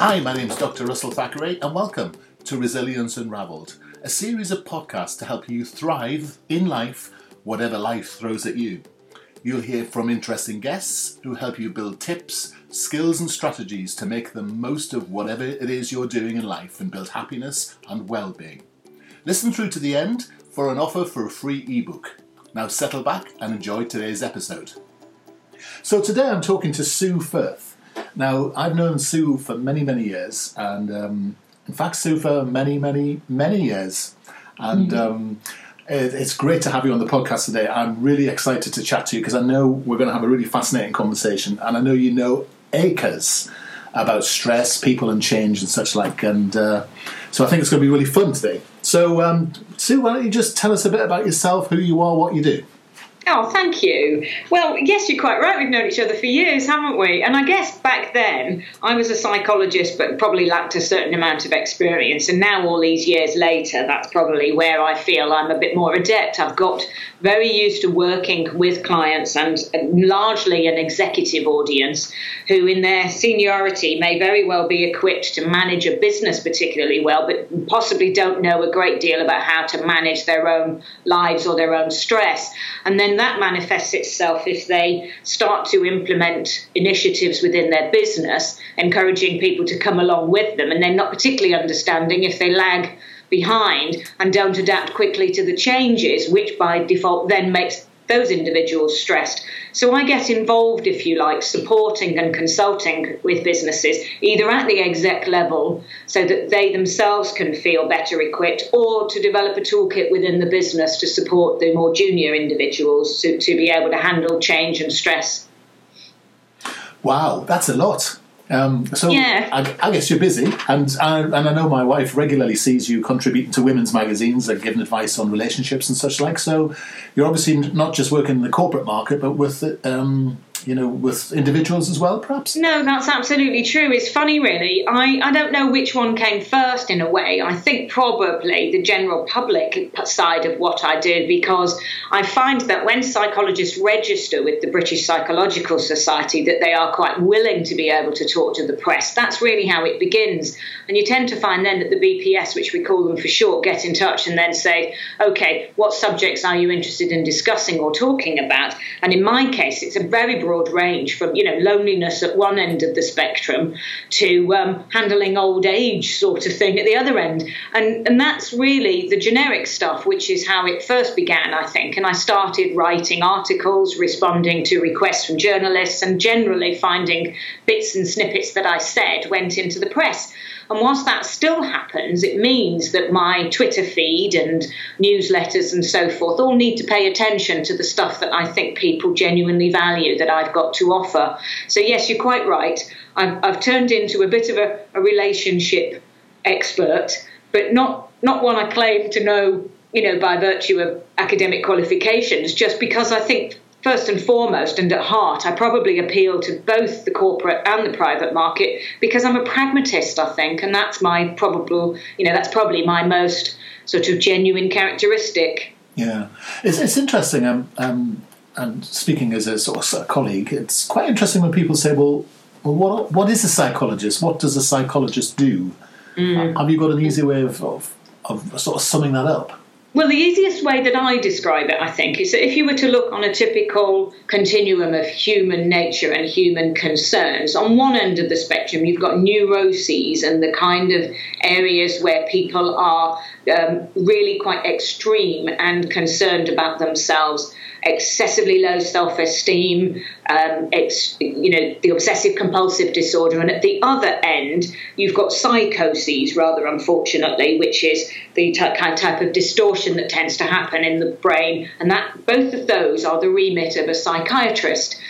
Hi, my name is Dr. Russell Thackeray, and welcome to Resilience Unraveled, a series of podcasts to help you thrive in life, whatever life throws at you. You'll hear from interesting guests who help you build tips, skills, and strategies to make the most of whatever it is you're doing in life and build happiness and well being. Listen through to the end for an offer for a free ebook. Now settle back and enjoy today's episode. So, today I'm talking to Sue Firth. Now, I've known Sue for many, many years, and um, in fact, Sue for many, many, many years. And um, it, it's great to have you on the podcast today. I'm really excited to chat to you because I know we're going to have a really fascinating conversation, and I know you know acres about stress, people, and change, and such like. And uh, so I think it's going to be really fun today. So, um, Sue, why don't you just tell us a bit about yourself, who you are, what you do? Oh, thank you. Well, yes, you're quite right. We've known each other for years, haven't we? And I guess back then I was a psychologist, but probably lacked a certain amount of experience. And now, all these years later, that's probably where I feel I'm a bit more adept. I've got very used to working with clients and largely an executive audience who, in their seniority, may very well be equipped to manage a business particularly well, but possibly don't know a great deal about how to manage their own lives or their own stress. And then that manifests itself if they start to implement initiatives within their business, encouraging people to come along with them, and they're not particularly understanding if they lag behind and don't adapt quickly to the changes, which by default then makes those individuals stressed. So I get involved, if you like, supporting and consulting with businesses, either at the exec level so that they themselves can feel better equipped, or to develop a toolkit within the business to support the more junior individuals to, to be able to handle change and stress. Wow, that's a lot. Um, so Yeah. I, I guess you're busy, and I, and I know my wife regularly sees you contributing to women's magazines and giving advice on relationships and such like. So you're obviously not just working in the corporate market, but with um, you know with individuals as well, perhaps. No, that's absolutely true. It's funny, really. I, I don't know which one came first in a way. I think probably the general public side of what I do because I find that when psychologists register with the British Psychological Society, that they are quite willing to be able to talk to the press. That's really how it begins. And you tend to find then that the BPS, which we call them for short, get in touch and then say, okay, what subjects are you interested in discussing or talking about? And in my case, it's a very broad range from, you know, loneliness at one end of the spectrum to um, handling old age sort of thing at the other end. And, and that's really the generic stuff, which is how it first began, I think. And I started writing articles, responding to requests from journalists, and generally finding bits and snippets that I said went into the press. And whilst that still happens, it means that my Twitter feed and newsletters and so forth all need to pay attention to the stuff that I think people genuinely value that I've got to offer. So, yes, you're quite right. I've, I've turned into a bit of a, a relationship expert, but not, not one I claim to know, you know, by virtue of academic qualifications, just because I think first and foremost and at heart, I probably appeal to both the corporate and the private market because I'm a pragmatist, I think, and that's my probable, you know, that's probably my most sort of genuine characteristic. Yeah, it's, it's interesting. Um, um, and speaking as a sort of colleague, it's quite interesting when people say, "Well, well, what what is a psychologist? What does a psychologist do?" Have you got an easy way of, of of sort of summing that up? Well, the easiest way that I describe it, I think, is that if you were to look on a typical continuum of human nature and human concerns, on one end of the spectrum, you've got neuroses and the kind of areas where people are um, really quite extreme and concerned about themselves. Excessively low self-esteem, um, ex, you know, the obsessive-compulsive disorder, and at the other end, you've got psychoses, rather unfortunately, which is the ty- kind of type of distortion that tends to happen in the brain, and that both of those are the remit of a psychiatrist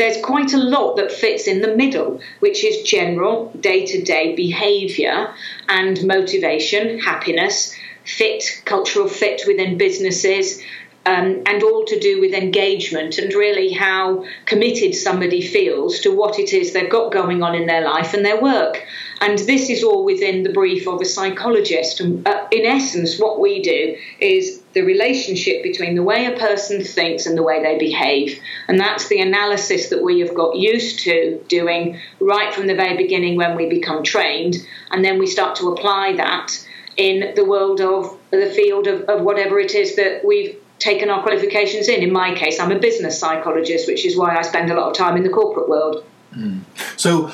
there's quite a lot that fits in the middle, which is general day to day behavior and motivation, happiness, fit, cultural fit within businesses. Um, and all to do with engagement and really how committed somebody feels to what it is they've got going on in their life and their work. And this is all within the brief of a psychologist. And uh, in essence, what we do is the relationship between the way a person thinks and the way they behave. And that's the analysis that we have got used to doing right from the very beginning when we become trained. And then we start to apply that in the world of the field of, of whatever it is that we've taken our qualifications in. In my case, I'm a business psychologist, which is why I spend a lot of time in the corporate world. Mm. So,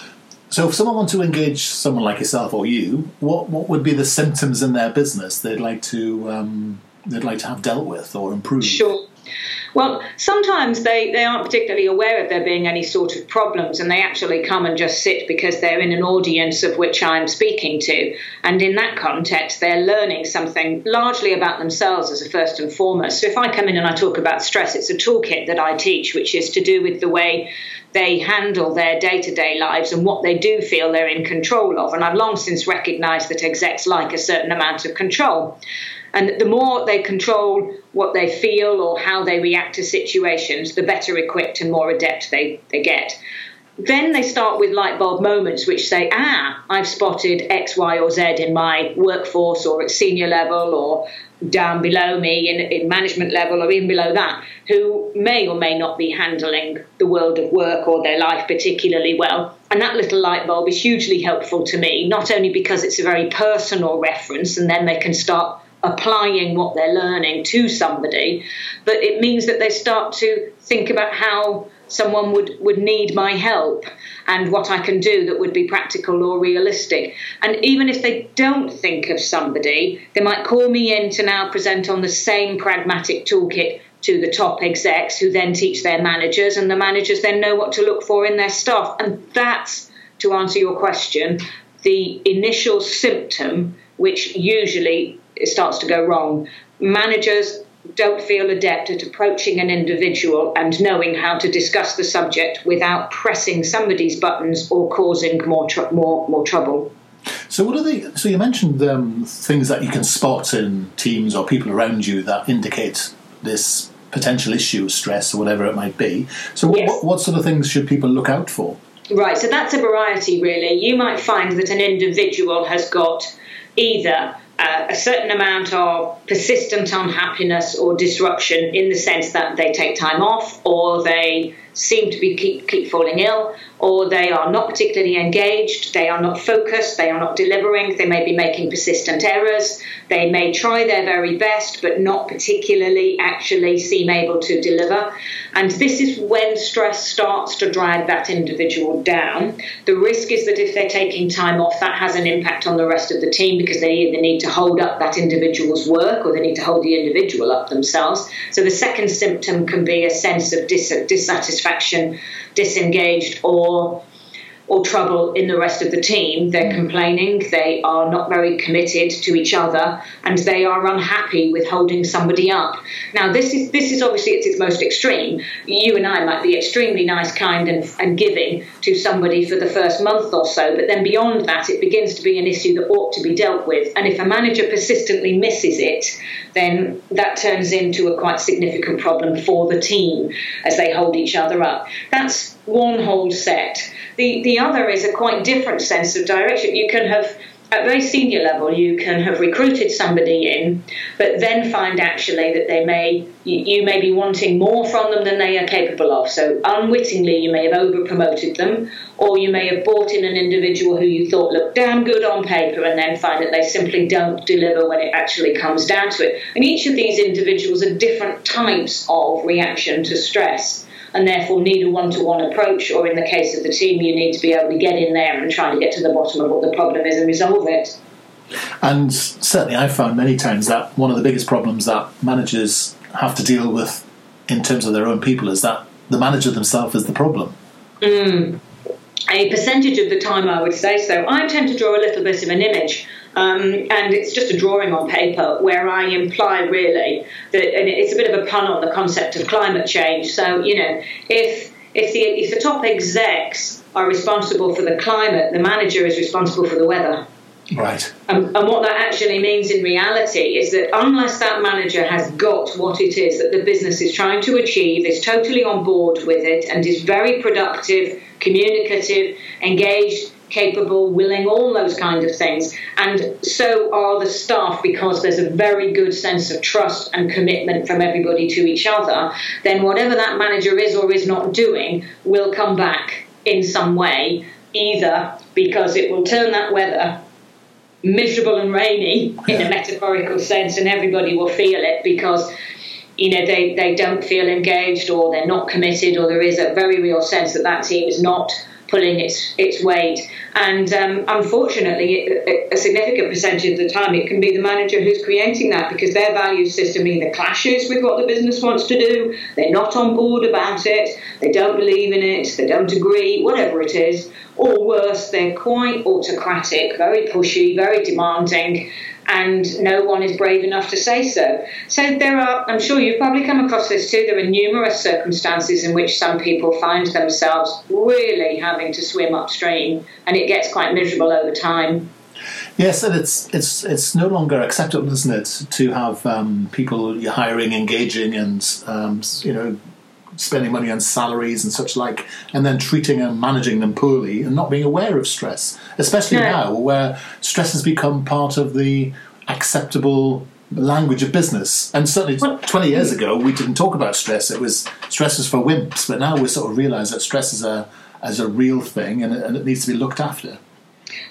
so if someone wants to engage someone like yourself or you, what what would be the symptoms in their business they'd like to um, they'd like to have dealt with or improved? Sure. Well, sometimes they, they aren't particularly aware of there being any sort of problems, and they actually come and just sit because they're in an audience of which I'm speaking to. And in that context, they're learning something largely about themselves as a first and foremost. So if I come in and I talk about stress, it's a toolkit that I teach, which is to do with the way they handle their day to day lives and what they do feel they're in control of. And I've long since recognized that execs like a certain amount of control. And the more they control what they feel or how they react to situations, the better equipped and more adept they, they get. Then they start with light bulb moments which say, ah, I've spotted X, Y, or Z in my workforce or at senior level or down below me in, in management level or even below that, who may or may not be handling the world of work or their life particularly well. And that little light bulb is hugely helpful to me, not only because it's a very personal reference and then they can start applying what they're learning to somebody, but it means that they start to think about how someone would, would need my help and what I can do that would be practical or realistic. And even if they don't think of somebody, they might call me in to now present on the same pragmatic toolkit to the top execs who then teach their managers, and the managers then know what to look for in their staff. And that's, to answer your question, the initial symptom which usually it starts to go wrong. Managers don't feel adept at approaching an individual and knowing how to discuss the subject without pressing somebody's buttons or causing more tr- more more trouble. So what are the? So you mentioned um, things that you can spot in teams or people around you that indicate this potential issue, of stress or whatever it might be. So yes. what, what sort of things should people look out for? Right. So that's a variety, really. You might find that an individual has got either uh, a certain amount of persistent unhappiness or disruption in the sense that they take time off or they seem to be keep, keep falling ill or they are not particularly engaged, they are not focused, they are not delivering, they may be making persistent errors, they may try their very best but not particularly actually seem able to deliver. And this is when stress starts to drag that individual down. The risk is that if they're taking time off, that has an impact on the rest of the team because they either need to hold up that individual's work or they need to hold the individual up themselves. So the second symptom can be a sense of dis- dissatisfaction, disengaged, or or trouble in the rest of the team. They're mm. complaining, they are not very committed to each other, and they are unhappy with holding somebody up. Now, this is this is obviously at its most extreme. You and I might be extremely nice, kind, and, and giving to somebody for the first month or so, but then beyond that, it begins to be an issue that ought to be dealt with. And if a manager persistently misses it, then that turns into a quite significant problem for the team as they hold each other up. That's one whole set. The, the other is a quite different sense of direction. You can have at very senior level, you can have recruited somebody in, but then find actually that they may you, you, may be wanting more from them than they are capable of. So unwittingly, you may have over promoted them, or you may have bought in an individual who you thought looked damn good on paper, and then find that they simply don't deliver when it actually comes down to it. And each of these individuals are different types of reaction to stress and therefore need a one to one approach, or in the case of the team, you need to be able to get in there and try to get to the bottom of what the problem is and resolve it. And certainly, I've found many times that one of the biggest problems that managers have to deal with in terms of their own people is that the manager themselves is the problem. Mm. A percentage of the time, I would say so. I tend to draw a little bit of an image um, and it's just a drawing on paper where I imply really that, and it's a bit of a pun on the concept of climate change. So, you know, if if the if the top execs are responsible for the climate, the manager is responsible for the weather. Right. Um, and what that actually means in reality is that unless that manager has got what it is that the business is trying to achieve, is totally on board with it, and is very productive, communicative, engaged capable, willing, all those kind of things. And so are the staff because there's a very good sense of trust and commitment from everybody to each other. Then whatever that manager is or is not doing will come back in some way, either because it will turn that weather miserable and rainy in a metaphorical sense, and everybody will feel it because you know they, they don't feel engaged or they're not committed or there is a very real sense that that team is not pulling its its weight. And um, unfortunately a, a, significant percentage of the time it can be the manager who's creating that because their value system either clashes with what the business wants to do they're not on board about it they don't believe in it they don't agree whatever it is or worse they're quite autocratic very pushy very demanding and no one is brave enough to say so. So there are, I'm sure you've probably come across this too, there are numerous circumstances in which some people find themselves really having to swim upstream and it gets quite miserable over time. Yes, and it's it's it's no longer acceptable, isn't it, to have um, people hiring engaging and um, you know spending money on salaries and such like, and then treating and managing them poorly and not being aware of stress, especially now where stress has become part of the acceptable language of business. And certainly 20 years mm. ago, we didn't talk about stress. It was stress was for wimps, but now we sort of realise that stress is a, as a real thing and it, and it needs to be looked after.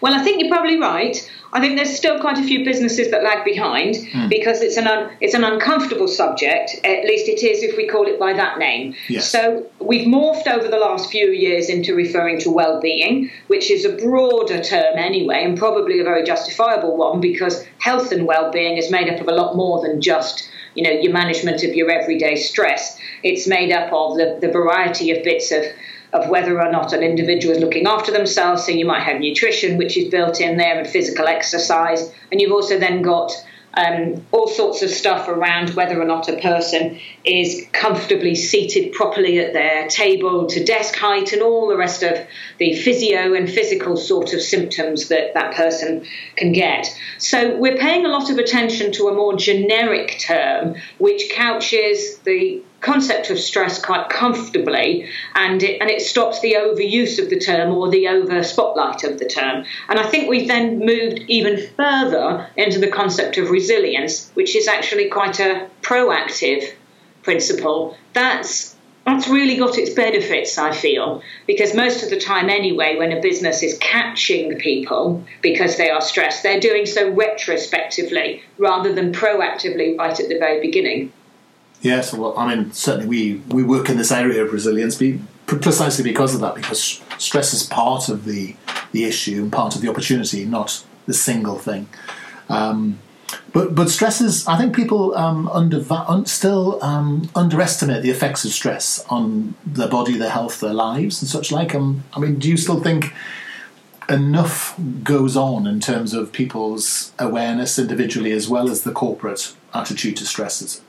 Well, I think you're probably right. I think there's still quite a few businesses that lag behind mm. because it's an un, it's an uncomfortable subject. At least it is if we call it by that name. Yes. So we've morphed over the last few years into referring to well-being, which is a broader term anyway, and probably a very justifiable one because health and well-being is made up of a lot more than just you know your management of your everyday stress. It's made up of the, the variety of bits of of whether or not an individual is looking after themselves. So you might have nutrition, which is built in there, and physical exercise. And you've also then got um, all sorts of stuff around whether or not a person is comfortably seated properly at their table to desk height and all the rest of the physio and physical sort of symptoms that that person can get. So we're paying a lot of attention to a more generic term which couches the concept of stress quite comfortably, and it, and it stops the overuse of the term or the over spotlight of the term. And I think we've then moved even further into the concept of resilience, which is actually quite a proactive principle. That's that's really got its benefits, I feel, because most of the time, anyway, when a business is catching people because they are stressed, they're doing so retrospectively rather than proactively right at the very beginning. Yes, well, I mean, certainly we, we work in this area of resilience precisely because of that, because stress is part of the, the issue and part of the opportunity, not the single thing. Um, but but stress is, I think people um, under, un, still um, underestimate the effects of stress on their body, their health, their lives, and such like. Um, I mean, do you still think enough goes on in terms of people's awareness individually as well as the corporate attitude to stresses?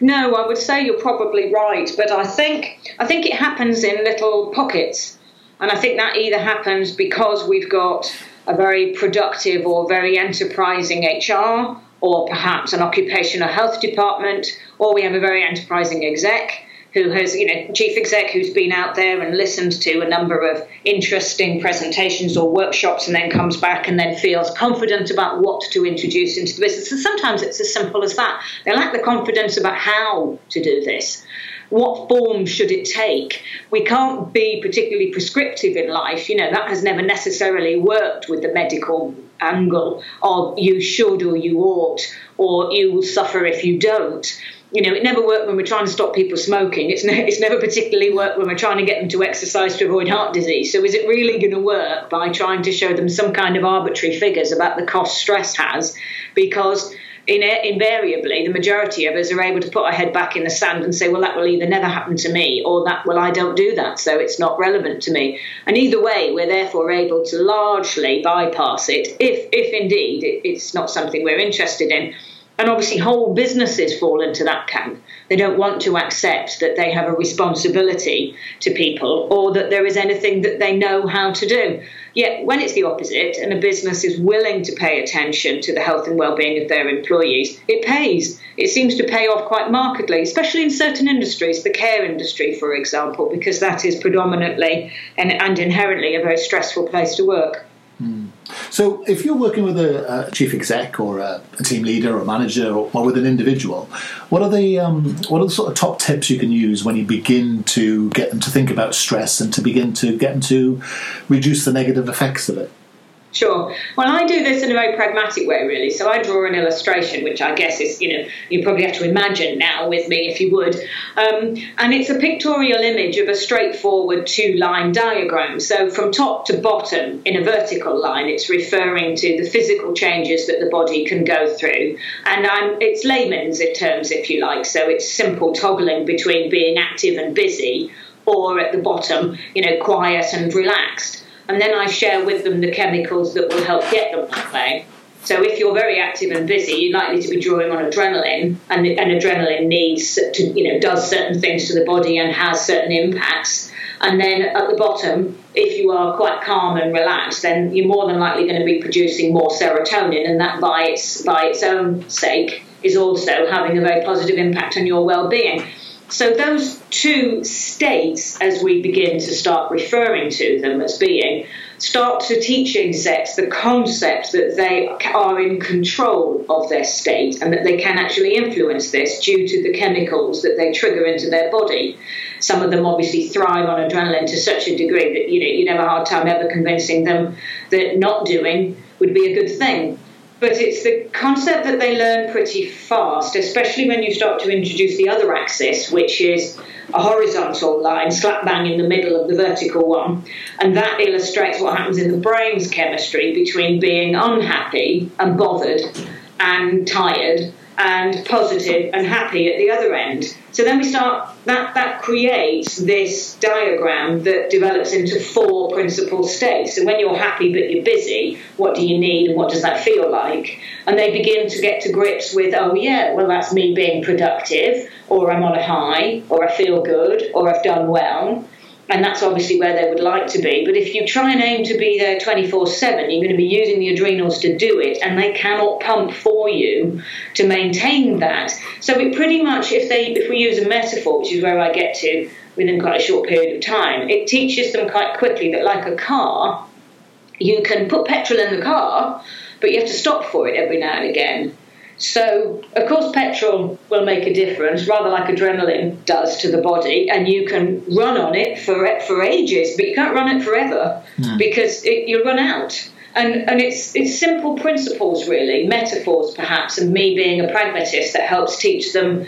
No, I would say you're probably right, but I think I think it happens in little pockets, and I think that either happens because we've got a very productive or very enterprising HR, or perhaps an occupational health department, or we have a very enterprising exec who has, you know, chief exec who's been out there and listened to a number of interesting presentations or workshops and then comes back and then feels confident about what to introduce into the business. And sometimes it's as simple as that. They lack the confidence about how to do this. What form should it take? We can't be particularly prescriptive in life. You know, that has never necessarily worked with the medical angle of you should or you ought, or you will suffer if you don't you know, it never worked when we're trying to stop people smoking. It's, ne- it's never particularly worked when we're trying to get them to exercise to avoid heart disease. So, is it really going to work by trying to show them some kind of arbitrary figures about the cost stress has? Because in, invariably, the majority of us are able to put our head back in the sand and say, well, that will either never happen to me or that, well, I don't do that, so it's not relevant to me. And either way, we're therefore able to largely bypass it if, if indeed it's not something we're interested in And obviously, whole businesses fall into that camp. They don't want to accept that they have a responsibility to people or that there is anything that they know how to do. Yet, when it's the opposite and a business is willing to pay attention to the health and well-being of their employees, it pays. It seems to pay off quite markedly, especially in certain industries, the care industry, for example, because that is predominantly and, and inherently a very stressful place to work. So, if you're working with a, a chief exec or a, a, team leader or manager or, or, with an individual, what are the um, what are the sort of top tips you can use when you begin to get them to think about stress and to begin to get them to reduce the negative effects of it? Sure. Well, I do this in a very pragmatic way, really. So I draw an illustration, which I guess is, you know, you probably have to imagine now with me if you would. Um, and it's a pictorial image of a straightforward two line diagram. So from top to bottom in a vertical line, it's referring to the physical changes that the body can go through. And I'm, it's layman's terms, if you like. So it's simple toggling between being active and busy, or at the bottom, you know, quiet and relaxed and then I share with them the chemicals that will help get them that way. So if you're very active and busy, you're likely to be drawing on adrenaline, and, and adrenaline needs to, you know, does certain things to the body and has certain impacts. And then at the bottom, if you are quite calm and relaxed, then you're more than likely going to be producing more serotonin, and that by its by its own sake is also having a very positive impact on your well-being. So those two states, as we begin to start referring to them as being, start to teach execs the concept that they are in control of their state and that they can actually influence this due to the chemicals that they trigger into their body. Some of them obviously thrive on adrenaline to such a degree that you know you'd have a hard time ever convincing them that not doing would be a good thing but it's the concept that they learn pretty fast, especially when you start to introduce the other axis, which is a horizontal line slap bang in the middle of the vertical one. And that illustrates what happens in the brain's chemistry between being unhappy and bothered and tired and positive and happy at the other end. So then we start that that creates this diagram that develops into four principal states. So when you're happy but you're busy, what do you need and what does that feel like? And they begin to get to grips with, oh yeah, well that's me being productive, or I'm on a high, or I feel good, or I've done well and that's obviously where they would like to be. But if you try and aim to be there 24 7, you're going to be using the adrenals to do it, and they cannot pump for you to maintain that. So it pretty much, if they, if we use a metaphor, which is where I get to within quite a short period of time, it teaches them quite quickly that, like a car, you can put petrol in the car, but you have to stop for it every now and again. So, of course, petrol will make a difference, rather like adrenaline does to the body, and you can run on it for for ages, but you can't run it forever mm. because it, you run out. And, and it's it's simple principles, really, metaphors perhaps, and me being a pragmatist that helps teach them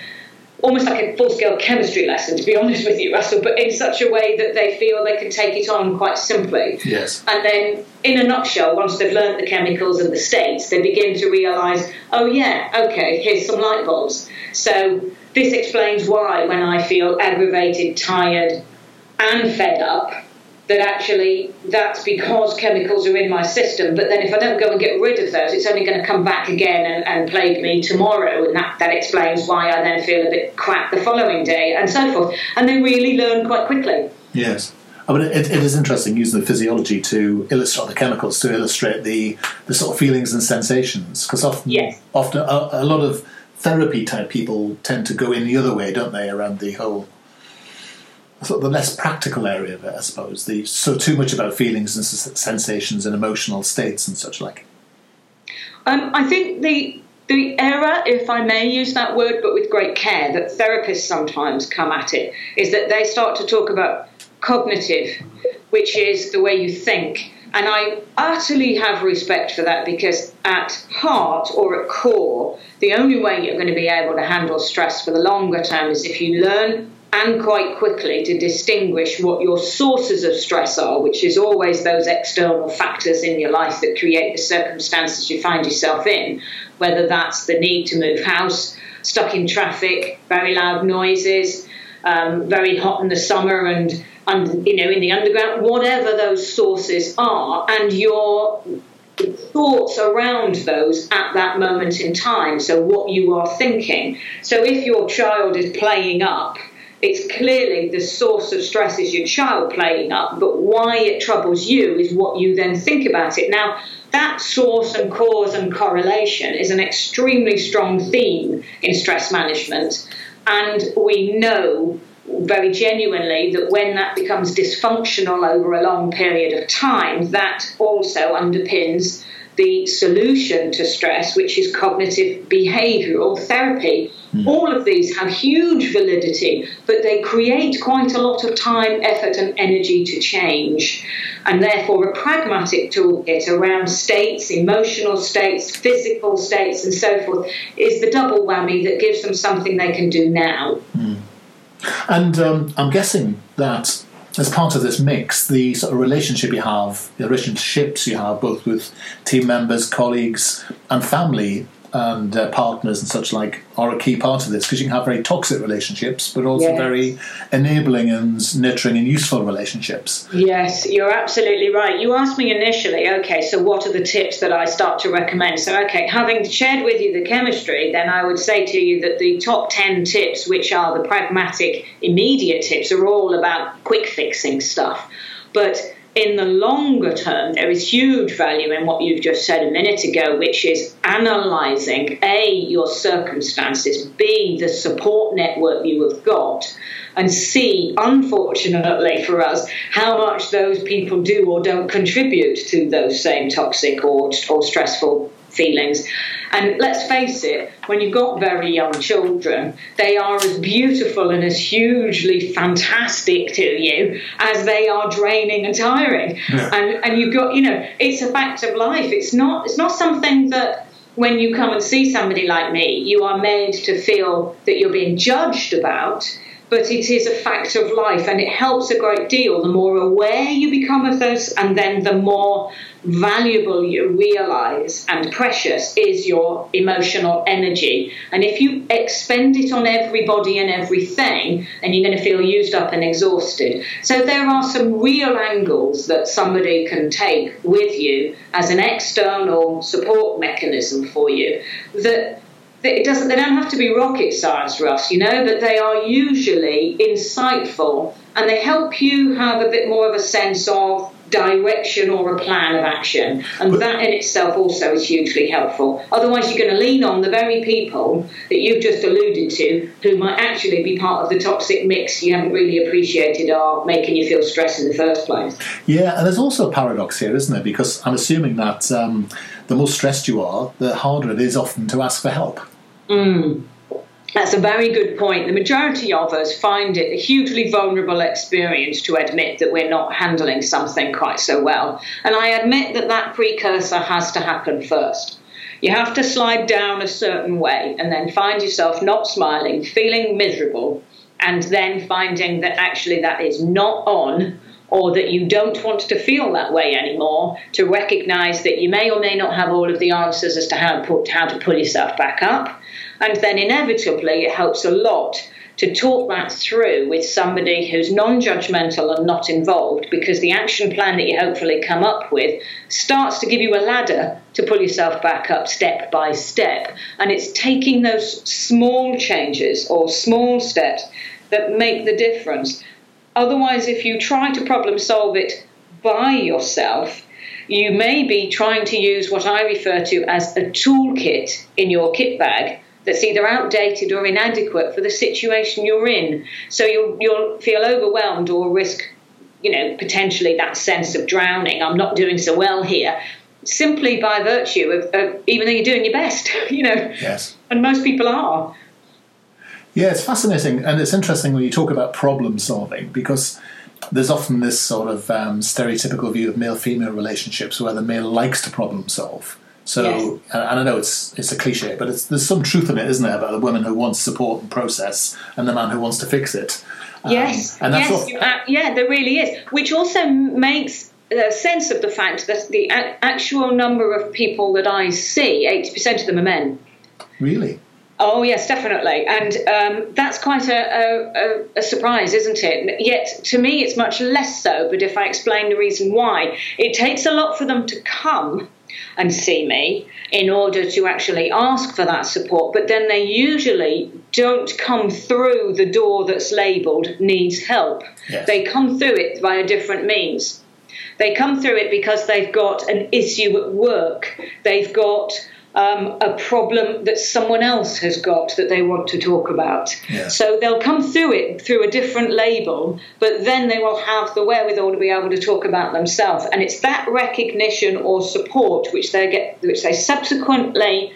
almost like a full scale chemistry lesson, to be honest with you, Russell, but in such a way that they feel they can take it on quite simply. Yes. And then, in a nutshell, once they've learnt the chemicals and the states, they begin to realise, oh, yeah, okay, here's some light bulbs. So, this explains why when I feel aggravated, tired, and fed up, that actually that's because chemicals are in my system. But then if I don't go and get rid of those, it's only going to come back again and, and plague me tomorrow. And that, that explains why I then feel a bit crap the following day and so forth. And they really learn quite quickly. Yes. I mean, it, it is interesting using the physiology to illustrate the chemicals to illustrate the, the sort of feelings and sensations. Because often, yes. often a, a lot of therapy type people tend to go in the other way, don't they, around the whole sort of the less practical area of it, I suppose. The so too much about feelings and sensations and emotional states and such like. Um, I think the the error, if I may use that word, but with great care, that therapists sometimes come at it is that they start to talk about cognitive, which is the way you think. And I utterly have respect for that because at heart or at core, the only way you're going to be able to handle stress for the longer term is if you learn and quite quickly to distinguish what your sources of stress are, which is always those external factors in your life that create the circumstances you find yourself in, whether that's the need to move house, stuck in traffic, very loud noises, um, very hot in the summer, and, and you know in the underground, whatever those sources are, and your thoughts around those at that moment in time. So, what you are thinking. So, if your child is playing up, it's clearly the source of stress is your child playing up, but why it troubles you is what you then think about it. Now, that source and cause and correlation is an extremely strong theme in stress management. And we know very genuinely that when that becomes dysfunctional over a long period of time, that also underpins the solution to stress, which is cognitive behavioral therapy. Mm. All of these have huge validity, but they create quite a lot of time, effort, and energy to change. And therefore, a pragmatic toolkit around states, emotional states, physical states, and so forth is the double whammy that gives them something they can do now. Mm. And um, I'm guessing that as part of this mix, the sort of relationship you have, the relationships you have, both with team members, colleagues, and family, and uh, partners and such like are a key part of this because you can have very toxic relationships, but also very enabling and nurturing and useful relationships. Yes, you're absolutely right. You asked me initially, okay, so what are the tips that I start to recommend? So, okay, having shared with you the chemistry, then I would say to you that the top 10 tips, which are the pragmatic, immediate tips, are all about quick fixing stuff. But in the longer term, there is huge value in what you've just said a minute ago, which is analysing A, your circumstances, B, the support network you have got, and C, unfortunately for us, how much those people do or don't contribute to those same toxic or, or stressful feelings. And let's face it, when you've got very young children, they are as beautiful and as hugely fantastic to you as they are draining and tiring. Yeah. And and you've got, you know, it's a fact of life. It's not it's not something that when you come and see somebody like me, you are made to feel that you're being judged about but it is a fact of life and it helps a great deal. The more aware you become of this, and then the more valuable you realize and precious is your emotional energy. And if you expend it on everybody and everything, then you're going to feel used up and exhausted. So there are some real angles that somebody can take with you as an external support mechanism for you that it doesn't they don't have to be rocket science us you know but they are usually insightful and they help you have a bit more of a sense of direction or a plan of action. And but, that in itself also is hugely helpful. Otherwise you're going to lean on the very people that you've just alluded to who might actually be part of the toxic mix you haven't really appreciated are making you feel stressed in the first place. Yeah and there's also a paradox here isn't there? Because i'm assuming that um, the more stressed you are, the harder it is often to ask for help. Mm. That's a very good point. The majority of us find it a hugely vulnerable experience to admit that we're not handling something quite so well. And I admit that that precursor has to happen first. You have to slide down a certain way and then find yourself not smiling, feeling miserable, and then finding that actually that is not on or that you don't want to feel that way anymore, to recognize that you may or may not have all of the answers as to how to, how to pull yourself back up. And then inevitably, it helps a lot to talk that through with somebody who's non judgmental and not involved, because the action plan that you hopefully come up with starts to give you a ladder to pull yourself back up step by step. And it's taking those small changes or small steps that make the difference. Otherwise, if you try to problem solve it by yourself, you may be trying to use what I refer to as a toolkit in your kit bag that's either outdated or inadequate for the situation you're in. So you'll, you'll feel overwhelmed or risk, you know, potentially that sense of drowning. I'm not doing so well here. Simply by virtue of, of even though you're doing your best, you know. Yes. And most people are. Yeah, it's fascinating, and it's interesting when you talk about problem solving because there's often this sort of um, stereotypical view of male-female relationships where the male likes to problem solve. So, yes. and I know it's it's a cliche, but there's some truth in it, isn't there, about the woman who wants support and process and the man who wants to fix it. Um, yes, and that's yes, uh, yeah, there really is, which also makes a sense of the fact that the a- actual number of people that I see, eighty percent of them are men. Really? Oh yes, definitely, and um, that's quite a, a, a, surprise, isn't it? Yet to me, it's much less so. But if I explain the reason why, it takes a lot for them to come and see me in order to actually ask for that support. But then they usually don't come through the door that's labelled needs help. Yes. They come through it via different means. They come through it because they've got an issue at work. They've got um, a problem that someone else has got that they want to talk about. Yeah. So they'll come through it through a different label, but then they will have the wherewithal to be able to talk about themselves. And it's that recognition or support which they get, which they subsequently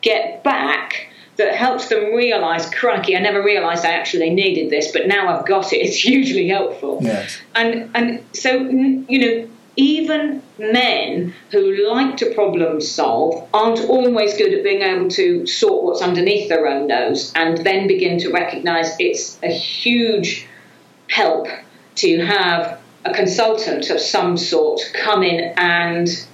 get back that helps them realize, crikey, I never realized I actually needed this, but now I've got it. It's hugely helpful. Yes. And and so you know, even men who like to problem solve aren't always good at being able to sort what's underneath their own nose and then begin to recognize it's a huge help to have a consultant of some sort come in and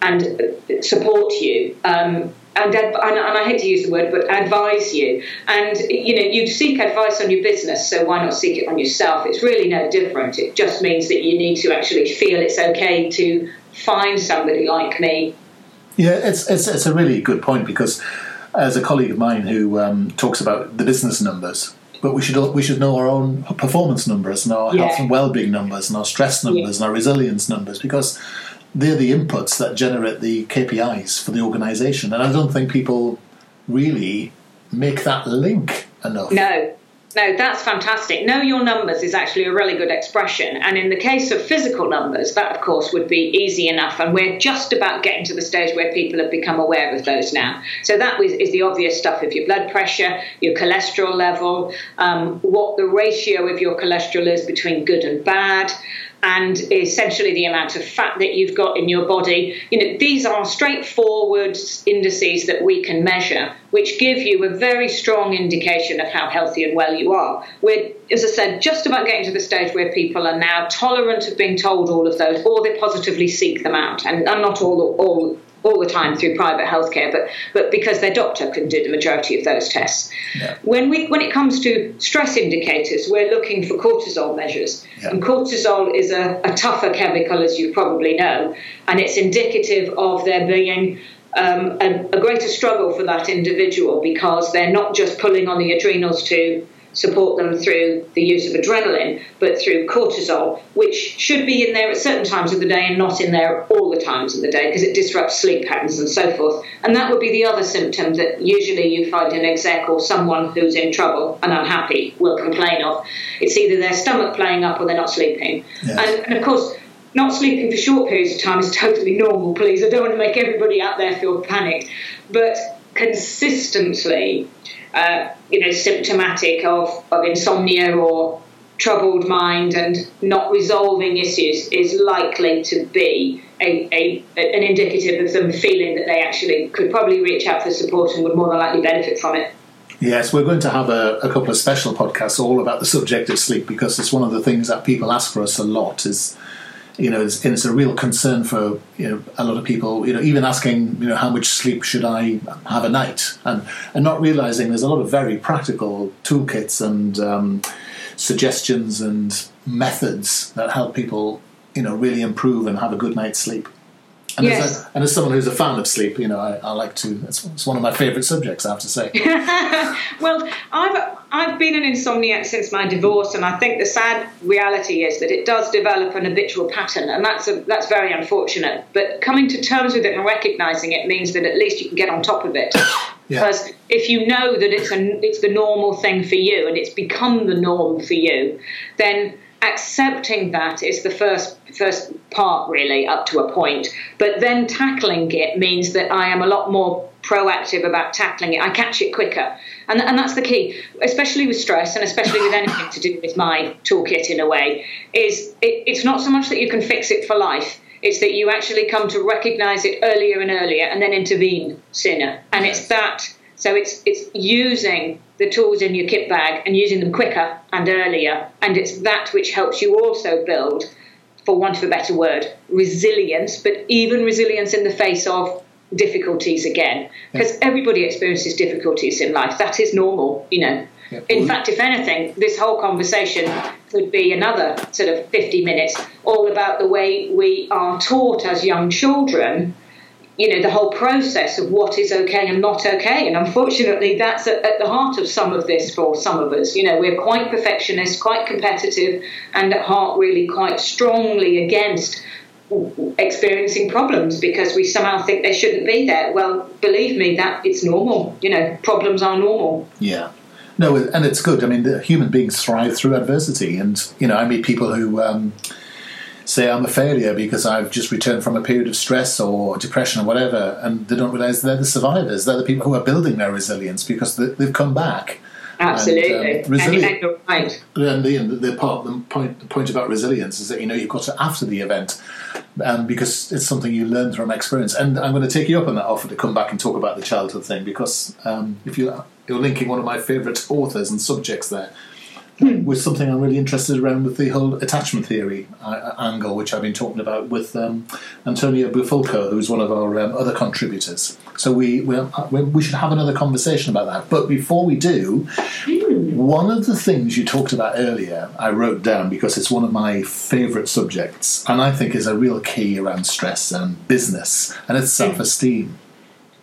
and support you. Um, and, and, I hate to use the word, but advise you. And you know, you seek advice on your business, so why not seek it on yourself? It's really no different. It just means that you need to actually feel it's okay to find somebody like me. Yeah, it's it's, it's a really good point because as a colleague of mine who um, talks about the business numbers, but we should we should know our own performance numbers and our yeah. health and well-being numbers and our stress numbers yeah. and our resilience numbers because they're the inputs that generate the KPIs for the organisation. And I don't think people really make that link enough. No, no, that's fantastic. Know your numbers is actually a really good expression. And in the case of physical numbers, that of course would be easy enough. And we're just about getting to the stage where people have become aware of those now. So that is the obvious stuff of your blood pressure, your cholesterol level, um, what the ratio of your cholesterol is between good and bad and essentially the amount of fat that you've got in your body. You know, these are straightforward indices that we can measure, which give you a very strong indication of how healthy and well you are. We're, as I said, just about getting to the stage where people are now tolerant of being told all of those, or they positively seek them out. And, and not all, all all the time through private healthcare, but but because their doctor can do the majority of those tests. Yeah. When we when it comes to stress indicators, we're looking for cortisol measures, yeah. and cortisol is a, a, tougher chemical, as you probably know, and it's indicative of there being um, a, a greater struggle for that individual because they're not just pulling on the adrenals to support them through the use of adrenaline, but through cortisol, which should be in there at certain times of the day and not in there all the times of the day because it disrupts sleep patterns and so forth. And that would be the other symptom that usually you find an exec or someone who's in trouble and unhappy will complain of. It's either their stomach playing up or they're not sleeping. Yes. And, and of course, not sleeping for short periods of time is totally normal, please. I don't want to make everybody out there feel panicked. But consistently, uh, you know, symptomatic of, of insomnia or troubled mind and not resolving issues is likely to be a, a, an indicative of them feeling that they actually could probably reach out for support and would more than likely benefit from it. Yes, we're going to have a, a, couple of special podcasts all about the subject of sleep because it's one of the things that people ask for us a lot is you know, it's, it's, a real concern for you know a lot of people. You know, even asking you know how much sleep should I have a night, and and not realizing there's a lot of very practical toolkits and um, suggestions and methods that help people you know really improve and have a good night's sleep. And, yes. as a, and as someone who's a fan of sleep, you know, I, I like to. It's, it's, one of my favourite subjects, I have to say. well, I've I've been an insomniac since my divorce, and I think the sad reality is that it does develop an habitual pattern, and that's a, that's very unfortunate. But coming to terms with it and recognising it means that at least you can get on top of it. Yeah. Because if you know that it's a, it's the normal thing for you and it's become the norm for you, then accepting that is the first first part really up to a point. But then tackling it means that i am a lot more proactive about tackling it. I catch it quicker. And, and that's the key especially with stress and especially with anything to do with my toolkit in a way is it, it's not so much that you can fix it for life it's that you actually come to recognize it earlier and earlier and then intervene sooner. And it's that so it's it's using the tools in your kit bag and using them quicker and earlier, and it's that which helps you also build, for want of a better word, resilience. But even resilience in the face of difficulties again because everybody experiences difficulties in life. That is normal, you know. Yeah. In fact, if anything, this whole conversation could be another sort of 50 minutes, all about the way we are taught as young children you know the whole process of what is okay and not okay. And unfortunately that's at, at, the heart of some of this for some of us. You know we're quite perfectionist quite competitive and at heart really quite strongly against experiencing problems because we somehow think they shouldn't be there. Well believe me that it's normal. You know problems are normal. Yeah. No and it's good. I mean the human beings thrive through adversity. And you know i meet people who um, say I'm a failure because I've just returned from a period of stress or depression or whatever, and they don't realise they're the survivors. They're the people who are building their resilience because they, have come back. Absolutely, and, um, resilient, and, right. and the, the, part, the point, the point about resilience is that you know you've got to after the event, um, because it's something you learn from experience. And I'm going to take you up on that offer to come back and talk about the childhood thing because um, if you you're linking one of my favourite authors and subjects there, was something I'm really interested around with the whole attachment theory uh, angle, which I've been talking about with um, Antonio Bufalco, who's one of our um, other contributors. So we, we, we should have another conversation about that. But before we do, one of the things you talked about earlier, I wrote down because it's one of my favourite subjects, and I think is a real key around stress and business, and it's self-esteem.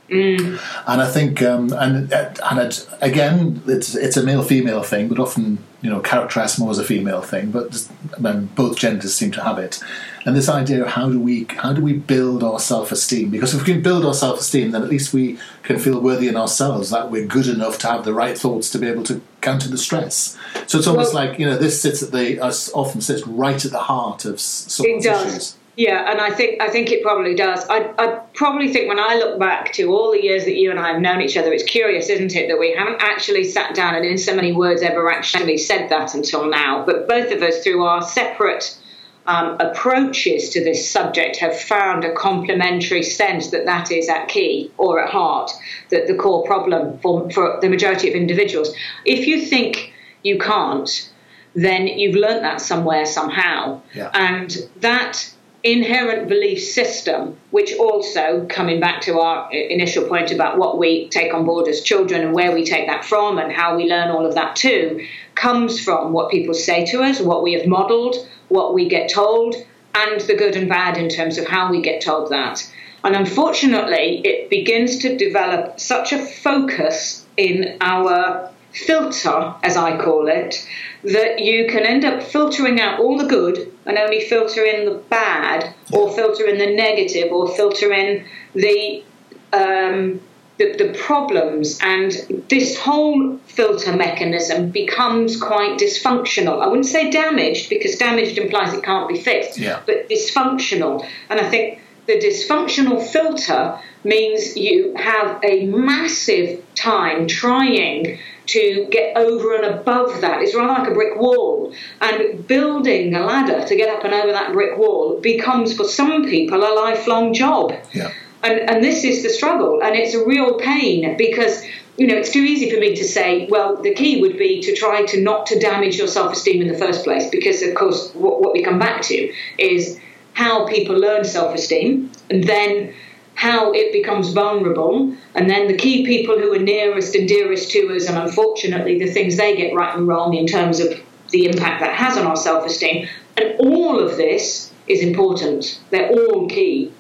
Mm. And I think, um, and and it, again, it's it's a male female thing, but often you know characterized more as a female thing. But then both genders seem to have it. And this idea of how do we how do we build our self esteem? Because if we can build our self esteem, then at least we can feel worthy in ourselves that we're good enough to have the right thoughts to be able to counter the stress. So it's almost well, like you know this sits at the uh, often sits right at the heart of some issues. Yeah, and I think I think it probably does. I, I probably think when I look back to all the years that you and I have known each other, it's curious, isn't it, that we haven't actually sat down and in so many words ever actually said that until now. But both of us, through our separate um, approaches to this subject, have found a complementary sense that that is at key or at heart, that the core problem for, for the majority of individuals. If you think you can't, then you've learnt that somewhere somehow, yeah. and that inherent belief system, which also, coming back to our initial point about what we take on board as children and where we take that from and how we learn all of that too, comes from what people say to us, what we have modelled, what we get told, and the good and bad in terms of how we get told that. And unfortunately, it begins to develop such a focus in our filter, as I call it, that you can end up filtering out all the good and only filter in the bad, or filter in the negative, or filter in the um, the, the, problems, and this whole filter mechanism becomes quite dysfunctional. I wouldn't say damaged because damaged implies it can't be fixed, yeah. but dysfunctional. And I think the dysfunctional filter means you have a massive time trying to get over and above that. It's rather like a brick wall. And building a ladder to get up and over that brick wall becomes, for some people, a lifelong job. Yeah. And, and this is the struggle. And it's a real pain because you know, it's too easy for me to say, well, the key would be to try to not to damage your self-esteem in the first place, because of course, what, what we come back to is how people learn self-esteem, and then how it becomes vulnerable, and then the key people who are nearest and dearest to us, and unfortunately the things they get right and wrong in terms of the impact that has on our self esteem. And all of this is important, they're all key.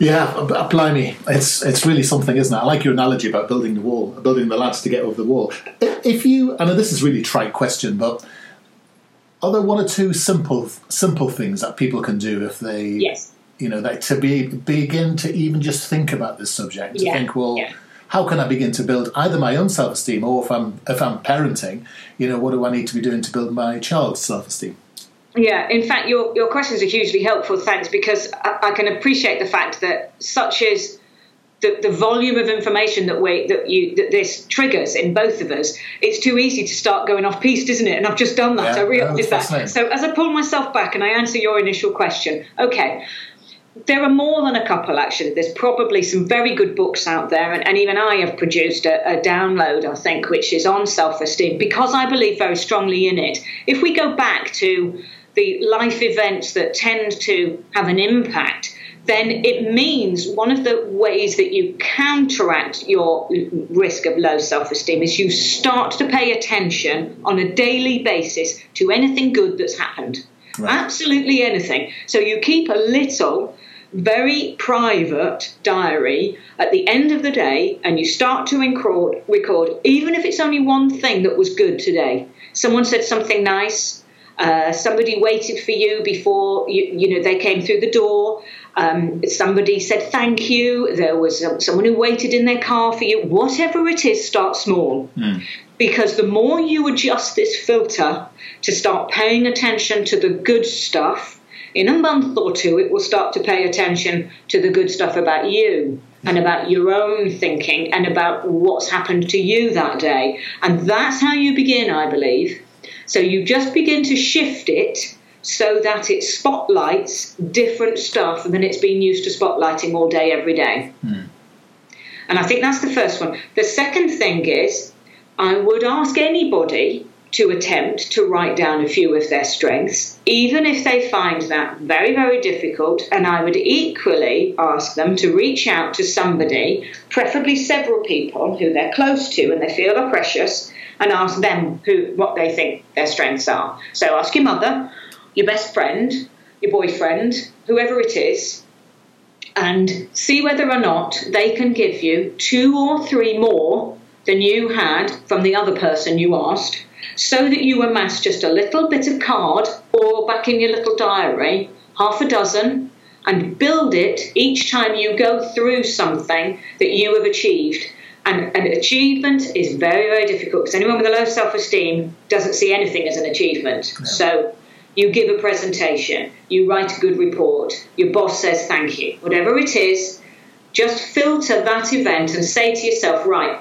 Yeah, uh, blimey, it's it's really something, isn't it? I like your analogy about building the wall, building the lads to get over the wall. If you, I know this is really trite question, but are there one or two simple simple things that people can do if they yes you know, that to be begin to even just think about this subject, to yeah. think, well, yeah. how can I begin to build either my own self esteem or if I'm if I'm parenting, you know, what do I need to be doing to build my child's self esteem? Yeah, in fact, your your questions are hugely helpful. Thanks, because I, I can appreciate the fact that such is the, the volume of information that we that you that this triggers in both of us, it's too easy to start going off piste, isn't it? And I've just done that. Yeah, I realise that. So as I pull myself back and I answer your initial question, okay, there are more than a couple, actually. There's probably some very good books out there, and, and even I have produced a, a, download, I think, which is on self esteem because I believe very strongly in it. If we go back to the life events that tend to have an impact, then it means one of the ways that you counteract your risk of low self esteem is you start to pay attention on a daily basis to anything good that's happened. Right. Absolutely anything. So you keep a little, very private diary at the end of the day and you start to record, record even if it's only one thing that was good today. Someone said something nice. Uh, somebody waited for you before you, you know they came through the door. Um, somebody said thank you. There was um, someone who waited in their car for you. Whatever it is, start small. Mm. Because the more you adjust this filter to start paying attention to the good stuff, in a month or two, it will start to pay attention to the good stuff about you and about your own thinking and about what's happened to you that day. And that's how you begin, I believe. So you just begin to shift it so that it spotlights different stuff than it's been used to spotlighting all day, every day. Mm. And I think that's the first one. The second thing is, I would ask anybody to attempt to write down a few of their strengths, even if they find that very, very difficult. And I would equally ask them to reach out to somebody, preferably several people who they're close to and they feel are precious, and ask them who what they think their strengths are. So ask your mother, your best friend, your boyfriend, whoever it is, and see whether or not they can give you two or three more than you had from the other person you asked, so that you amass just a little bit of card or back in your little diary, half a dozen, and build it each time you go through something that you have achieved. And an achievement is very, very difficult because anyone with a low self esteem doesn't see anything as an achievement. So you give a presentation, you write a good report, your boss says thank you, whatever it is, just filter that event and say to yourself, right,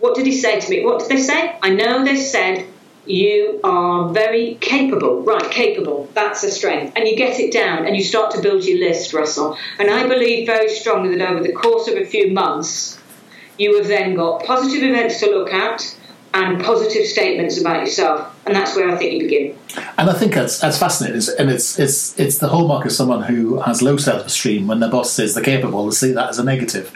what did he say to me? What did they say? I know they said you are very capable. Right, capable. That's a strength. And you get it down and you start to build your list, Russell. And I believe very strongly that over the course of a few months, you have then got positive events to look at and positive statements about yourself. And that's where I think you begin. And I think that's that's fascinating, and it's it's it's the hallmark of someone who has low self esteem. When their boss says they're capable, to see that as a negative,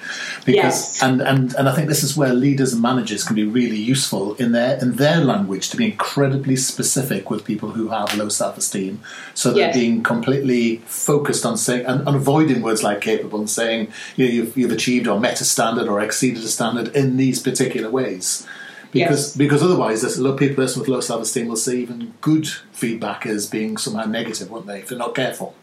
because yes. and, and and I think this is where leaders and managers can be really useful in their in their language to be incredibly specific with people who have low self esteem, so they're yes. being completely focused on saying and, and, avoiding words like capable and saying you know you've you've achieved or met a standard or exceeded a standard in these particular ways because yes. because otherwise, a low person with low self esteem will see even good feedback as being somehow negative, won't they? If they're not careful.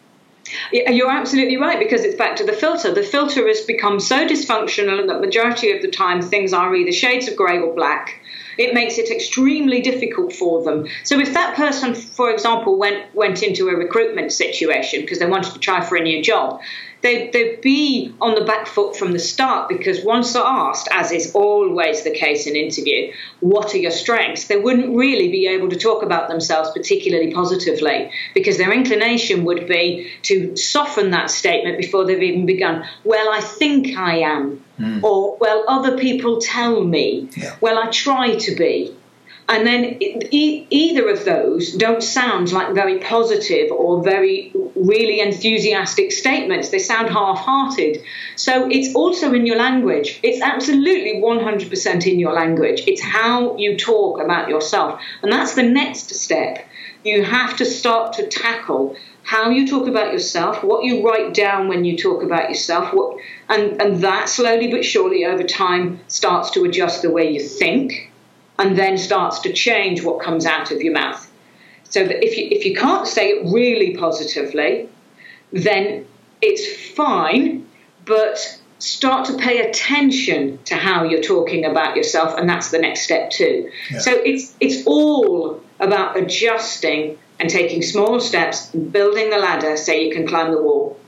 Yeah, You're absolutely right because it's back to the filter. The filter has become so dysfunctional that majority of the time things are either shades of grey or black. It makes it extremely difficult for them. So if that person, for example, went went into a recruitment situation because they wanted to try for a new job, they'd, they'd be on the back foot from the start because once they're asked, as is always the case in interview, what are your strengths, they wouldn't really be able to talk about themselves particularly positively because their inclination would be to soften that statement before they've even begun. Well, I think I am. Mm. Or, well, other people tell me. Yeah. Well, I try to be. And then e- either of those don't sound like very positive or very really enthusiastic statements. They sound half hearted. So it's also in your language. It's absolutely 100% in your language. It's how you talk about yourself. And that's the next step. You have to start to tackle how you talk about yourself, what you write down when you talk about yourself, what, and, and that slowly but surely over time starts to adjust the way you think and then starts to change what comes out of your mouth. So that if you if you can't say it really positively, then it's fine, but start to pay attention to how you're talking about yourself, and that's the next step too. Yeah. So it's it's all about adjusting and taking small steps and building the ladder so you can climb the wall.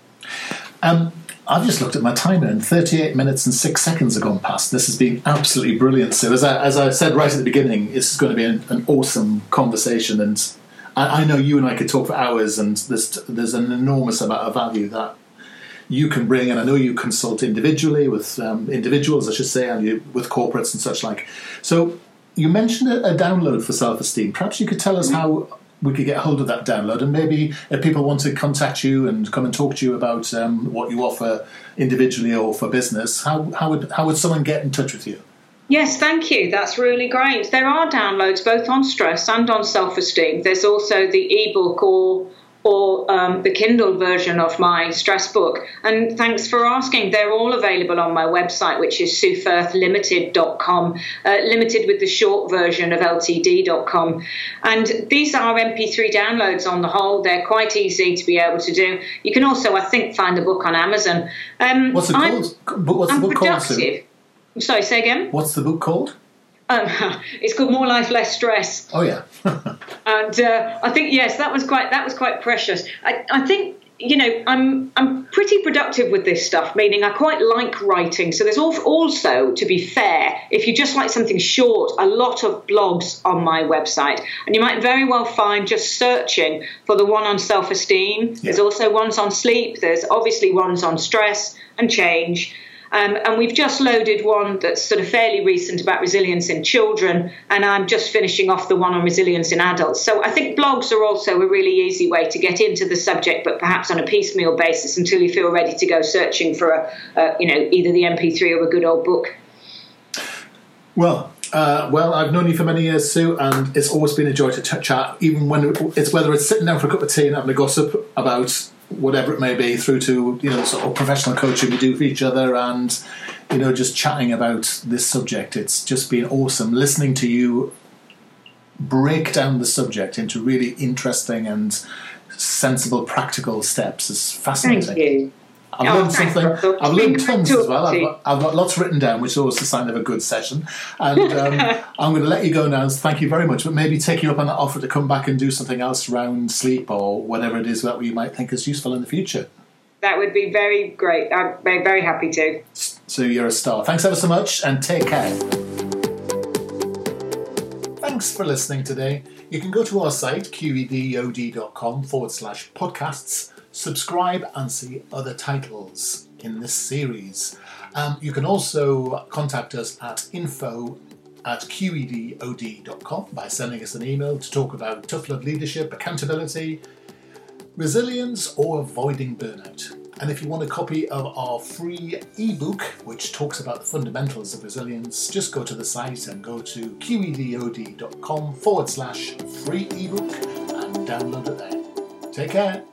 Um, I've just looked at my timer and 38 minutes and six seconds have gone past. This has been absolutely brilliant. So, as I, as I said right at the beginning, this is going to be an, an awesome conversation. And I, I, know you and I could talk for hours, and there's, there's an enormous amount of value that you can bring. And I know you consult individually with um, individuals, I should say, and you, with corporates and such like. So, you mentioned a, a download for self esteem. Perhaps you could tell us how we could get hold of that download, and maybe if people want to contact you and come and talk to you about um, what you offer individually or for business, how, how would how would someone get in touch with you? Yes, thank you. That's really great. There are downloads both on stress and on self esteem. There's also the ebook or or um, the Kindle version of my stress book. And thanks for asking. They're all available on my website, which is suefirthlimited.com, uh, limited with the short version of ltd.com. And these are MP3 downloads on the whole. They're quite easy to be able to do. You can also, I think, find the book on Amazon. Um, What's it called? I'm, What's I'm the book productive. called? Sue? Sorry, say again? What's the book called? Um, it's called More Life, Less Stress. Oh yeah. and uh, I think yes, that was quite that was quite precious. I, I think you know I'm I'm pretty productive with this stuff, meaning I quite like writing. So there's also, to be fair, if you just like something short, a lot of blogs on my website, and you might very well find just searching for the one on self-esteem. Yeah. There's also ones on sleep. There's obviously ones on stress and change. Um, and we've just loaded one that's sort of fairly recent about resilience in children, and I'm just finishing off the one on resilience in adults. So I think blogs are also a really easy way to get into the subject, but perhaps on a piecemeal basis until you feel ready to go searching for a, a you know, either the MP3 or a good old book. Well, uh, well, I've known you for many years, Sue, and it's always been a joy to ch- chat. Even when it's whether it's sitting down for a cup of tea and having a gossip about whatever it may be, through to you know sort of professional coaching we do for each other, and you know just chatting about this subject. It's just been awesome listening to you break down the subject into really interesting and sensible, practical steps. It's fascinating. Thank you. I've Oh, learned something. I've learned tons as well. I've got, I've got lots written down, which is always a sign of a good session. And um, I'm going to let you go now. Thank you very much. But maybe take you up on that offer to come back and do something else around sleep or whatever it is that you might think is useful in the future. That would be very great. I'm very, very happy to. So you're a star. Thanks ever so much and take care. Thanks for listening today. You can go to our site, qedod.com forward slash podcasts, subscribe and see other titles in this series. Um, you can also contact us at info at qedod.com by sending us an email to talk about tough love leadership, accountability, resilience, or avoiding burnout. And if you want a copy of our free ebook, which talks about the fundamentals of resilience, just go to the site and go to qedod.com forward slash free ebook and download it there. Take care.